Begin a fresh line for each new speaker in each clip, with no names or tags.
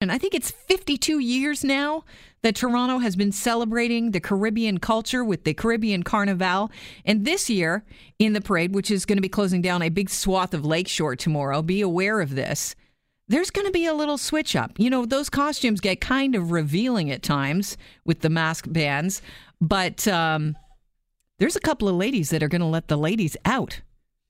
And I think it's 52 years now that Toronto has been celebrating the Caribbean culture with the Caribbean Carnival. And this year, in the parade, which is going to be closing down a big swath of Lakeshore tomorrow, be aware of this. There's going to be a little switch up. You know, those costumes get kind of revealing at times with the mask bands, but um, there's a couple of ladies that are going to let the ladies out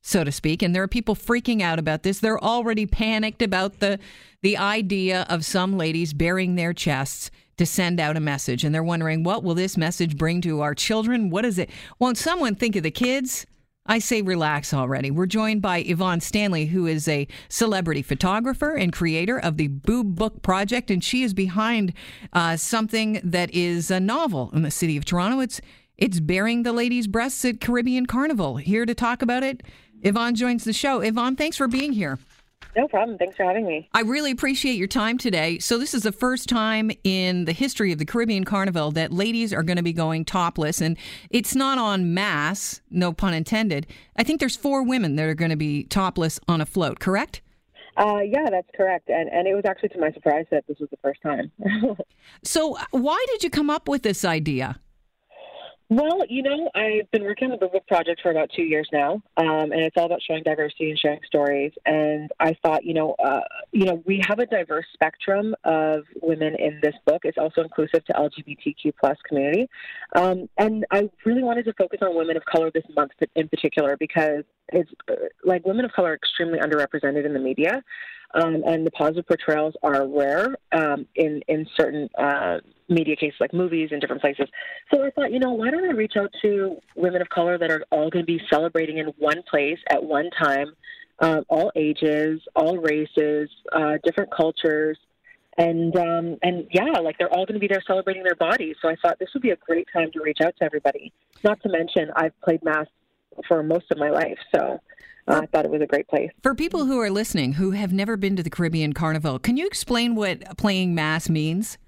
so to speak. And there are people freaking out about this. They're already panicked about the the idea of some ladies bearing their chests to send out a message. And they're wondering, what will this message bring to our children? What is it? Won't someone think of the kids? I say relax already. We're joined by Yvonne Stanley, who is a celebrity photographer and creator of the Boob Book Project, and she is behind uh, something that is a novel in the city of Toronto. It's it's bearing the ladies' breasts at Caribbean Carnival. Here to talk about it Yvonne joins the show. Yvonne, thanks for being here.
No problem. Thanks for having me.
I really appreciate your time today. So, this is the first time in the history of the Caribbean Carnival that ladies are going to be going topless, and it's not on mass, no pun intended. I think there's four women that are going to be topless on a float, correct?
Uh, yeah, that's correct. And, and it was actually to my surprise that this was the first time.
so, why did you come up with this idea?
Well, you know, I've been working on the book project for about two years now, um, and it's all about showing diversity and sharing stories. And I thought, you know, uh, you know, we have a diverse spectrum of women in this book. It's also inclusive to LGBTQ plus community, um, and I really wanted to focus on women of color this month in particular because it's uh, like women of color are extremely underrepresented in the media, um, and the positive portrayals are rare um, in in certain. Uh, media cases like movies and different places. So I thought, you know, why don't I reach out to women of color that are all going to be celebrating in one place at one time, um, all ages, all races, uh, different cultures. And um, and yeah, like they're all going to be there celebrating their bodies. So I thought this would be a great time to reach out to everybody. Not to mention, I've played mas for most of my life, so uh, I thought it was a great place.
For people who are listening who have never been to the Caribbean Carnival, can you explain what playing mas means?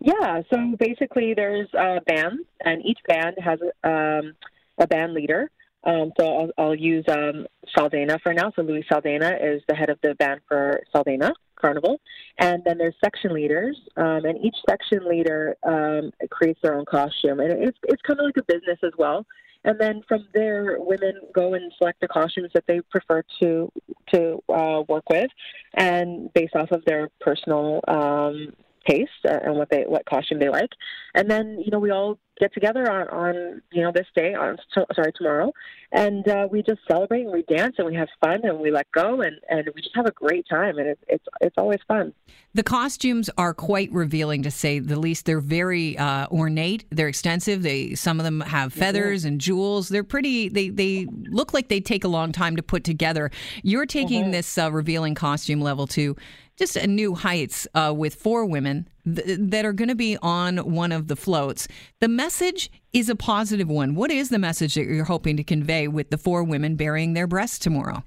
Yeah, so basically there's uh, bands, and each band has um, a band leader. Um, so I'll, I'll use um, Saldenah for now. So Louis Saldenah is the head of the band for Saldenah Carnival, and then there's section leaders, um, and each section leader um, creates their own costume, and it's it's kind of like a business as well. And then from there, women go and select the costumes that they prefer to to uh, work with, and based off of their personal um, taste and what they what costume they like, and then you know we all get together on, on you know this day on sorry tomorrow, and uh, we just celebrate and we dance and we have fun and we let go and, and we just have a great time and it's it's it's always fun.
The costumes are quite revealing to say the least. They're very uh, ornate. They're extensive. They some of them have mm-hmm. feathers mm-hmm. and jewels. They're pretty. They they look like they take a long time to put together. You're taking mm-hmm. this uh, revealing costume level to just a new heights uh, with four women th- that are going to be on one of the floats. The message is a positive one. What is the message that you're hoping to convey with the four women burying their breasts tomorrow?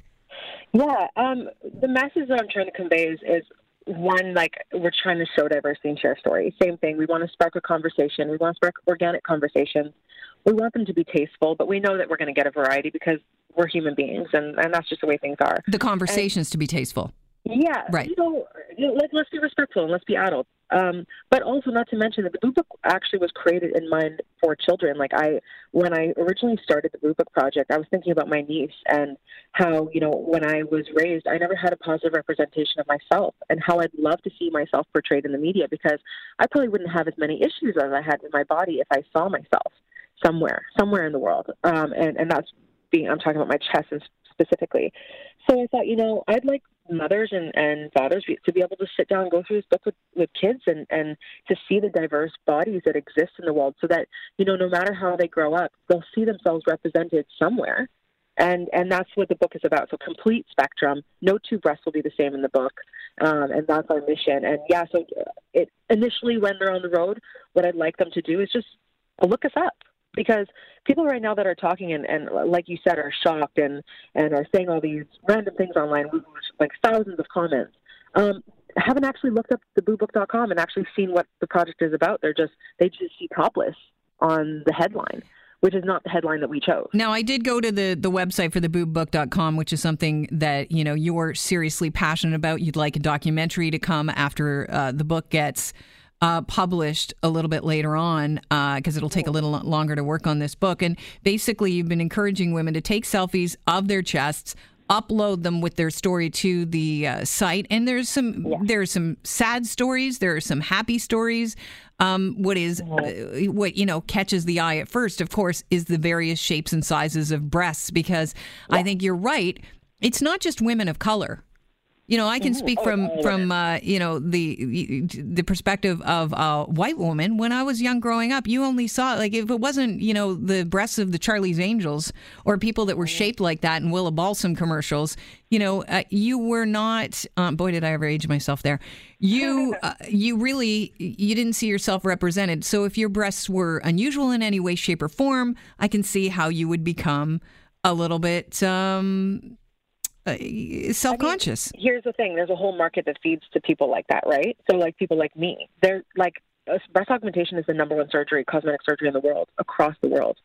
Yeah, um, the message that I'm trying to convey is, is one like we're trying to show diversity and share stories. Same thing. We want to spark a conversation. We want to spark organic conversations. We want them to be tasteful, but we know that we're going to get a variety because we're human beings, and, and that's just the way things are.
The conversations and, to be tasteful.
Yeah,
right.
You know, let, us be respectful and let's be adult. Um, but also, not to mention that the Book actually was created in mind for children. Like I, when I originally started the Book project, I was thinking about my niece and how you know when I was raised, I never had a positive representation of myself, and how I'd love to see myself portrayed in the media because I probably wouldn't have as many issues as I had with my body if I saw myself somewhere, somewhere in the world. Um, and and that's being I'm talking about my chest and specifically. So I thought, you know, I'd like mothers and, and fathers to be able to sit down and go through this book with, with kids and, and to see the diverse bodies that exist in the world so that, you know, no matter how they grow up, they'll see themselves represented somewhere. And, and that's what the book is about. So complete spectrum. No two breasts will be the same in the book, um, and that's our mission. And yeah, so it initially when they're on the road, what I'd like them to do is just look us up because people right now that are talking and, and like you said are shocked and and are saying all these random things online like thousands of comments um, haven't actually looked up the boobbook.com and actually seen what the project is about they're just they just see topless on the headline which is not the headline that we chose.
Now, I did go to the, the website for the boobbook.com, which is something that, you know, you're seriously passionate about. You'd like a documentary to come after uh, the book gets uh, published a little bit later on because uh, it'll take a little longer to work on this book. And basically, you've been encouraging women to take selfies of their chests, upload them with their story to the uh, site. And there's some yeah. there's some sad stories. There are some happy stories. Um, what is uh, what you know catches the eye at first, of course, is the various shapes and sizes of breasts. Because yeah. I think you're right. It's not just women of color you know, I can mm-hmm. speak from from uh, you know the the perspective of a white woman. When I was young, growing up, you only saw like if it wasn't you know the breasts of the Charlie's Angels or people that were mm-hmm. shaped like that in Wella Balsam commercials. You know, uh, you were not. Um, boy, did I ever age myself there. You uh, you really you didn't see yourself represented. So if your breasts were unusual in any way, shape, or form, I can see how you would become a little bit um, uh, self-conscious.
I mean, here's the thing: there's a whole market that feeds to people like that, right? So, like people like me, they're like breast augmentation is the number one surgery, cosmetic surgery in the world, across the world,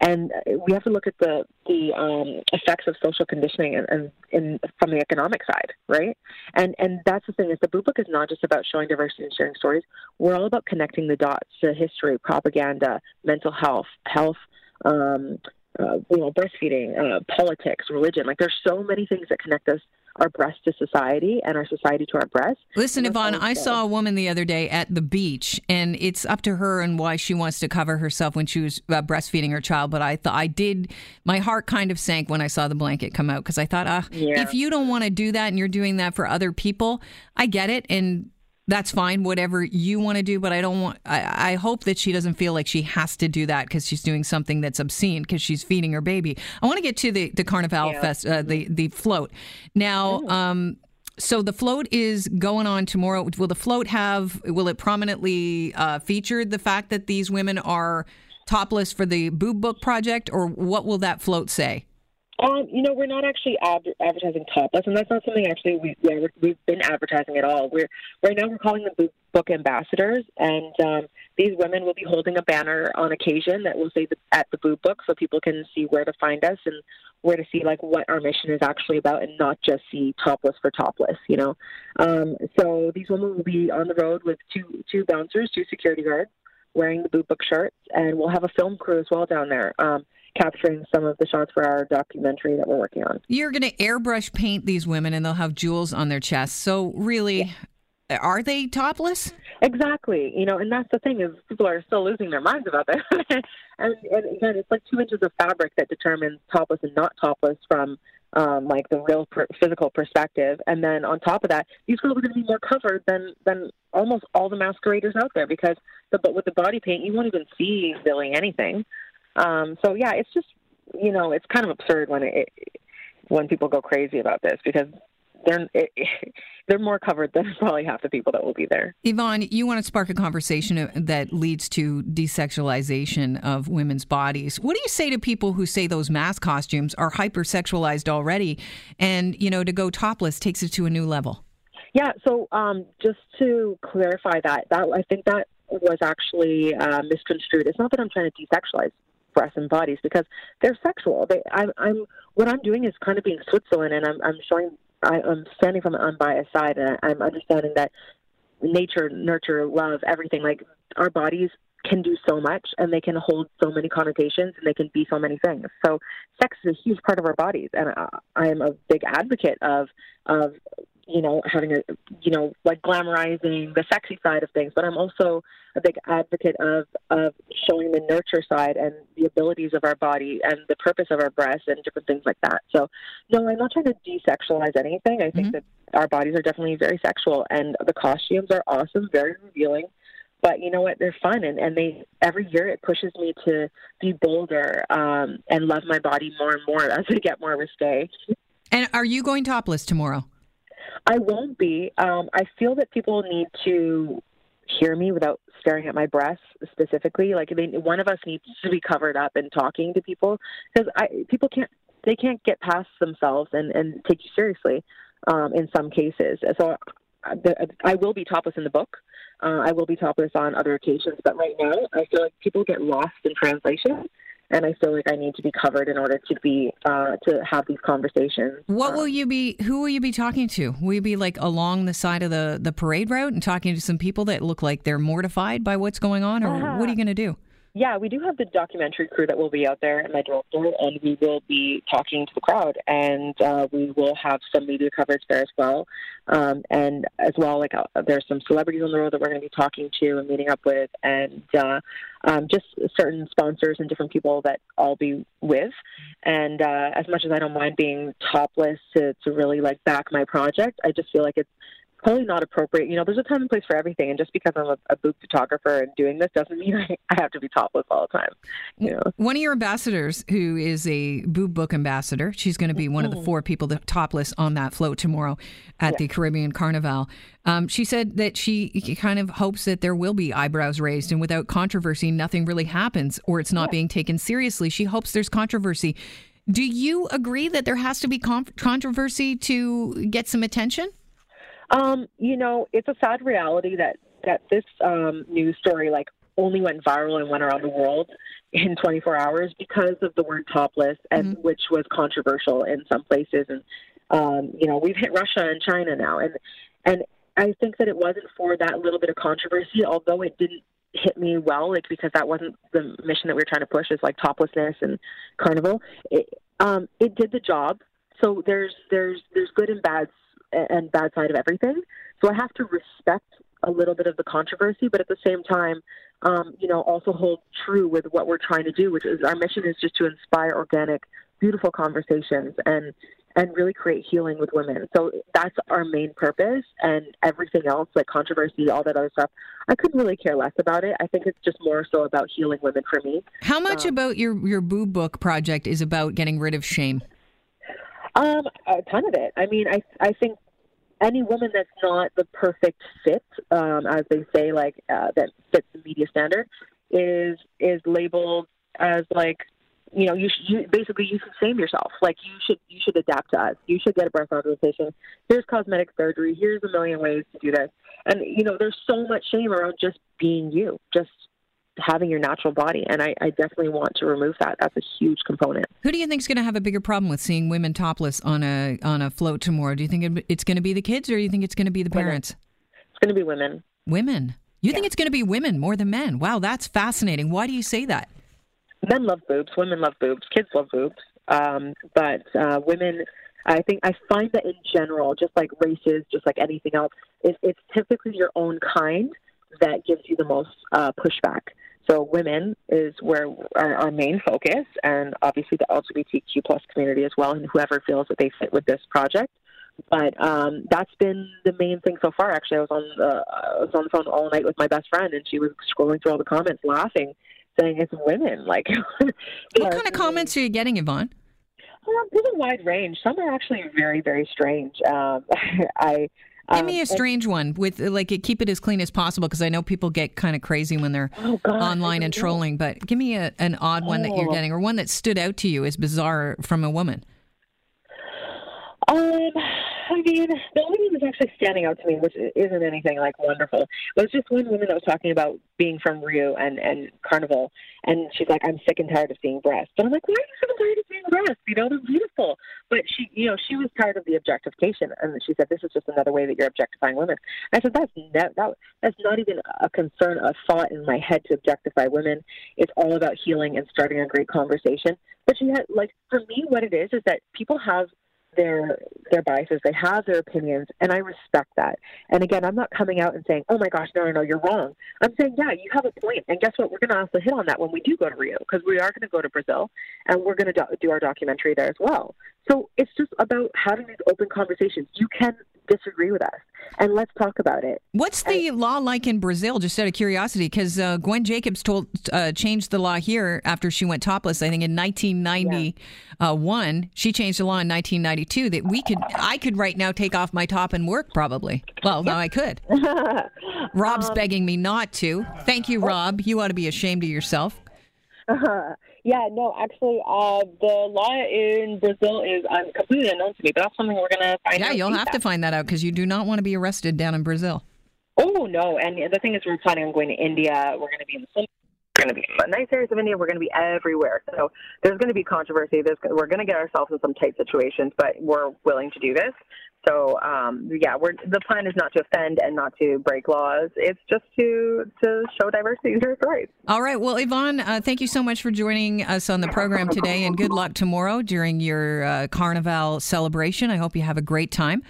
and we have to look at the the um, effects of social conditioning and, and in, from the economic side, right? And and that's the thing is the Boob Book is not just about showing diversity and sharing stories. We're all about connecting the dots to history, propaganda, mental health, health. Um, uh, you know, breastfeeding, uh, politics, religion. Like there's so many things that connect us our breast to society and our society to our breast.
Listen, Yvonne, I saw a woman the other day at the beach, and it's up to her and why she wants to cover herself when she was uh, breastfeeding her child. But I thought I did, my heart kind of sank when I saw the blanket come out because I thought, uh, yeah. if you don't want to do that and you're doing that for other people, I get it. And that's fine, whatever you want to do. But I don't want, I, I hope that she doesn't feel like she has to do that because she's doing something that's obscene because she's feeding her baby. I want to get to the, the Carnival yeah. Fest, uh, the, the float. Now, um, so the float is going on tomorrow. Will the float have, will it prominently uh, feature the fact that these women are topless for the Boob Book project, or what will that float say?
Um, you know, we're not actually ad- advertising topless, and that's not something actually we we've been advertising at all. We're right now we're calling them book ambassadors, and um, these women will be holding a banner on occasion that will say the, at the boob book, so people can see where to find us and where to see like what our mission is actually about, and not just see topless for topless. You know, um, so these women will be on the road with two two bouncers, two security guards, wearing the boob book shirts, and we'll have a film crew as well down there. Um, capturing some of the shots for our documentary that we're working on.
You're going to airbrush paint these women and they'll have jewels on their chests. So, really, yeah. are they topless?
Exactly. You know, and that's the thing is people are still losing their minds about that. and, and again, it's like two inches of fabric that determines topless and not topless from um, like the real per- physical perspective. And then on top of that, these girls are going to be more covered than than almost all the masqueraders out there because the, but with the body paint, you won't even see really anything. Um, so yeah, it's just you know it's kind of absurd when it, when people go crazy about this because they're it, they're more covered than probably half the people that will be there.
Yvonne, you want to spark a conversation that leads to desexualization of women's bodies. What do you say to people who say those mask costumes are hypersexualized already, and you know to go topless takes it to a new level?
Yeah. So um, just to clarify that, that I think that was actually uh, misconstrued. It's not that I'm trying to desexualize breasts and bodies because they're sexual. They, I, I'm what I'm doing is kind of being Switzerland, and I'm, I'm showing I, I'm standing from an unbiased side, and I'm understanding that nature, nurture, love, everything. Like our bodies can do so much, and they can hold so many connotations, and they can be so many things. So sex is a huge part of our bodies, and I, I am a big advocate of of you know, having a, you know, like glamorizing the sexy side of things, but I'm also a big advocate of, of showing the nurture side and the abilities of our body and the purpose of our breasts and different things like that. So, no, I'm not trying to desexualize anything. I think mm-hmm. that our bodies are definitely very sexual and the costumes are awesome, very revealing. But you know what? They're fun, and, and they every year it pushes me to be bolder um, and love my body more and more as I get more risque.
And are you going topless tomorrow?
I won't be. Um, I feel that people need to hear me without staring at my breasts specifically. Like, I mean, one of us needs to be covered up and talking to people because I people can't they can't get past themselves and and take you seriously um, in some cases. So I, I will be topless in the book. Uh, I will be topless on other occasions, but right now I feel like people get lost in translation and I feel like I need to be covered in order to be uh, to have these conversations.
What will you be? Who will you be talking to? Will you be like along the side of the the parade route and talking to some people that look like they're mortified by what's going on, or uh-huh. what are you going to do?
Yeah, we do have the documentary crew that will be out there and my director, and we will be talking to the crowd, and uh, we will have some media coverage there as well, um, and as well, like uh, there's some celebrities on the road that we're going to be talking to and meeting up with, and uh, um, just certain sponsors and different people that I'll be with, and uh, as much as I don't mind being topless to to really like back my project, I just feel like it's probably not appropriate. You know, there's a time and place for everything, and just because I'm a, a boob photographer and doing this doesn't mean I, I have to be topless all the time. You know?
One of your ambassadors, who is a boob book ambassador, she's going to be one of the mm-hmm. four people that topless on that float tomorrow at yeah. the Caribbean Carnival. Um, she said that she kind of hopes that there will be eyebrows raised, and without controversy, nothing really happens, or it's not yeah. being taken seriously. She hopes there's controversy. Do you agree that there has to be controversy to get some attention?
Um, you know, it's a sad reality that that this um, news story like only went viral and went around the world in 24 hours because of the word topless, and mm-hmm. which was controversial in some places. And um, you know, we've hit Russia and China now, and and I think that it wasn't for that little bit of controversy, although it didn't hit me well, like because that wasn't the mission that we were trying to push, is like toplessness and carnival. It, um, it did the job. So there's there's there's good and bad and bad side of everything. So I have to respect a little bit of the controversy, but at the same time, um, you know, also hold true with what we're trying to do, which is our mission is just to inspire organic, beautiful conversations and and really create healing with women. So that's our main purpose, and everything else, like controversy, all that other stuff, I couldn't really care less about it. I think it's just more so about healing women for me.
How much um, about your your boob book project is about getting rid of shame?
Um, a ton of it. I mean, I I think any woman that's not the perfect fit, um, as they say, like uh, that fits the media standard, is is labeled as like you know you, should, you basically you should shame yourself. Like you should you should adapt to us. You should get a breast augmentation. Here's cosmetic surgery. Here's a million ways to do this. And you know there's so much shame around just being you, just having your natural body. And I, I, definitely want to remove that. That's a huge component.
Who do you think is going to have a bigger problem with seeing women topless on a on a float tomorrow? Do you think it's going to be the kids, or do you think it's going to be the parents?
Women. It's going to be women.
Women. You yeah. think it's going to be women more than men? Wow, that's fascinating. Why do you say that?
Men love boobs. Women love boobs. Kids love boobs. Um, but uh, women. I think I find that in general, just like races, just like anything else, it's, it's typically your own kind that gives you the most uh, pushback. So women is where our, our, main focus, and obviously the LGBTQ plus community as well, and whoever feels that they fit with this project. But um, that's been the main thing so far. Actually, I was on the I was on the phone all night with my best friend, and she was scrolling through all the comments, laughing, saying it's women. Like,
what kind of comments are you getting, Yvonne?
Um, there's a wide range. Some are actually very, very strange. Um, I
Give me a um, strange one with like keep it as clean as possible because I know people get kind of crazy when they're oh God, online and trolling. But give me a, an odd one oh. that you're oh. getting or one that stood out to you as bizarre from a woman.
Um, I mean, the only one that's actually standing out to me, which isn't anything like wonderful, was just one woman that was talking about being from Rio and and Carnival, and she's like, "I'm sick and tired of seeing breasts." But I'm like, "Why are you and tired of seeing breasts? You know, they're beautiful." But she, you know, she was tired of the objectification, and she said, "This is just another way that you're objectifying women." I said, "That's that, that that's not even a concern, a thought in my head to objectify women. It's all about healing and starting a great conversation." But she had like, for me, what it is is that people have their their biases, they have their opinions, and I respect that. And again, I'm not coming out and saying, "Oh my gosh, no, no, no, you're wrong." I'm saying, "Yeah, you have a point." And guess what? We're going to also hit on that when we do go to Rio, because we are going to go to Brazil, and we're going to do, do our documentary there as well. So it's just about having these open conversations. You can disagree with us and let's talk about it.
What's the and, law like in Brazil? Just out of curiosity, because uh, Gwen Jacobs told uh, changed the law here after she went topless. I think in 1991, yeah. she changed the law in 1992 that we could, I could right now take off my top and work probably. Well, now I could. Rob's um, begging me not to. Thank you, Rob. You ought to be ashamed of yourself.
Uh, yeah, no, actually, uh, the law in Brazil is um, completely unknown to me, but that's something we're going to find
yeah,
out.
Yeah, you'll have to find that out because you do not want to be arrested down in Brazil.
Oh, no. And the thing is, we're planning on going to India. We're going to be in the going to be in nice areas of India. We're going to be everywhere. So there's going to be controversy. There's, we're going to get ourselves in some tight situations, but we're willing to do this. So um, yeah, we're, the plan is not to offend and not to break laws. It's just to to show diversity and stories.
All right. Well, Yvonne, uh, thank you so much for joining us on the program today, and good luck tomorrow during your uh, Carnival celebration. I hope you have a great time.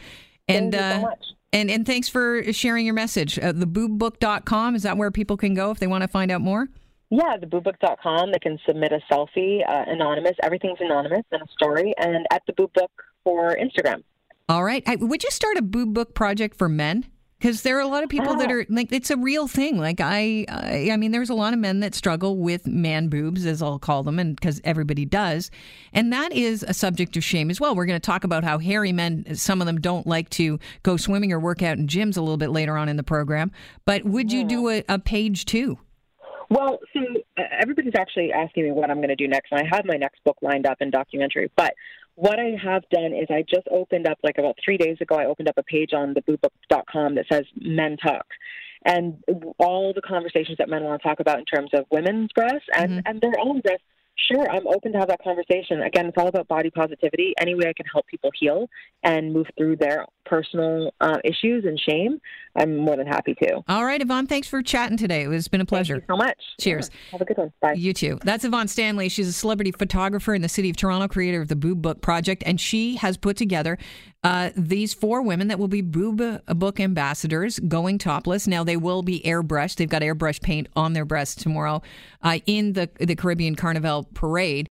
And, thank you so uh, much.
And, and thanks for sharing your message. Uh, theboobbook.com, is that where people can go if they want to find out more?
Yeah, theboobbook.com. They can submit a selfie, uh, anonymous. Everything's anonymous in a story. And at the Boob Book for Instagram.
All right. Would you start a boob book project for men? Because there are a lot of people that are like it's a real thing. Like I, I, I mean, there's a lot of men that struggle with man boobs, as I'll call them, and because everybody does, and that is a subject of shame as well. We're going to talk about how hairy men, some of them don't like to go swimming or work out in gyms a little bit later on in the program. But would you do a, a page too?
Well, so uh, everybody's actually asking me what I'm going to do next, and I have my next book lined up in documentary. But what I have done is I just opened up, like about three days ago, I opened up a page on theboobbook.com that says Men Talk. And all the conversations that men want to talk about in terms of women's breasts and, mm-hmm. and their own breasts Sure, I'm open to have that conversation. Again, it's all about body positivity. Any way I can help people heal and move through their personal uh, issues and shame, I'm more than happy to.
All right, Yvonne, thanks for chatting today. It's been a pleasure.
Thank you so much.
Cheers.
Yeah. Have a good one. Bye.
You too. That's Yvonne Stanley. She's a celebrity photographer in the city of Toronto, creator of the Boob Book Project, and she has put together uh, these four women that will be Boob Book ambassadors going topless. Now, they will be airbrushed. They've got airbrush paint on their breasts tomorrow uh, in the, the Caribbean Carnival parade.